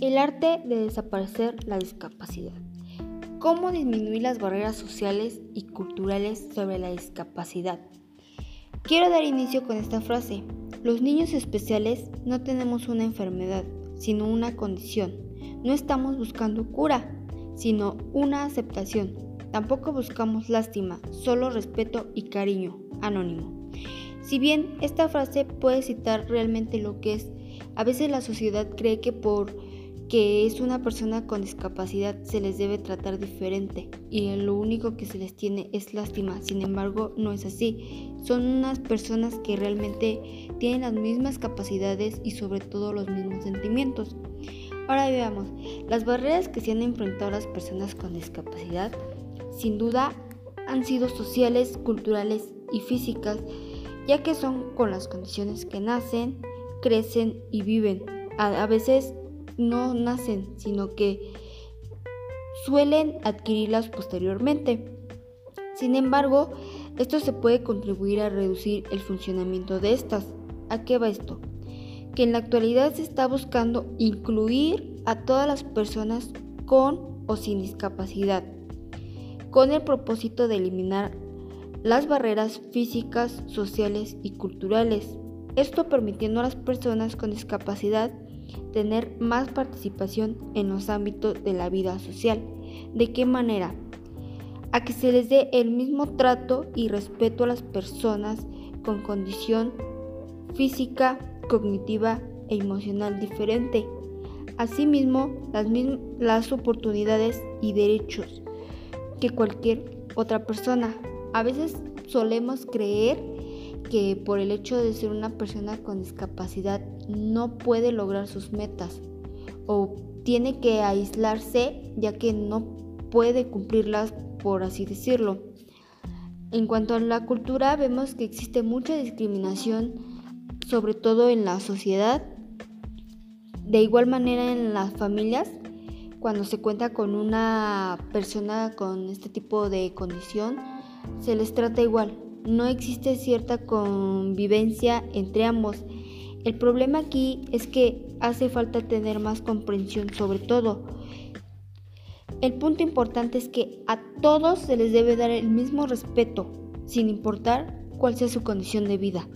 El arte de desaparecer la discapacidad. ¿Cómo disminuir las barreras sociales y culturales sobre la discapacidad? Quiero dar inicio con esta frase. Los niños especiales no tenemos una enfermedad, sino una condición. No estamos buscando cura, sino una aceptación. Tampoco buscamos lástima, solo respeto y cariño. Anónimo. Si bien esta frase puede citar realmente lo que es, a veces la sociedad cree que por que es una persona con discapacidad se les debe tratar diferente y lo único que se les tiene es lástima. Sin embargo, no es así. Son unas personas que realmente tienen las mismas capacidades y sobre todo los mismos sentimientos. Ahora veamos, las barreras que se han enfrentado las personas con discapacidad sin duda han sido sociales, culturales y físicas, ya que son con las condiciones que nacen, crecen y viven. A, veces no nacen, sino que suelen adquirirlas posteriormente. Sin embargo, esto se puede contribuir a reducir el funcionamiento de estas. ¿A qué va esto? Que en la actualidad se está buscando incluir a todas las personas con o sin discapacidad, con el propósito de eliminar las barreras físicas, sociales y culturales. Esto permitiendo a las personas con discapacidad tener más participación en los ámbitos de la vida social. ¿De qué manera? A que se les dé el mismo trato y respeto a las personas con condición física, cognitiva e emocional diferente. Asimismo, las, las oportunidades y derechos que cualquier otra persona. A veces solemos creer que por el hecho de ser una persona con discapacidad no puede lograr sus metas o tiene que aislarse ya que no puede cumplirlas por así decirlo. En cuanto a la cultura vemos que existe mucha discriminación sobre todo en la sociedad, de igual manera en las familias cuando se cuenta con una persona con este tipo de condición se les trata igual no existe cierta convivencia entre ambos. El problema aquí es que hace falta tener más comprensión sobre todo. El punto importante es que a todos se les debe dar el mismo respeto, sin importar cuál sea su condición de vida.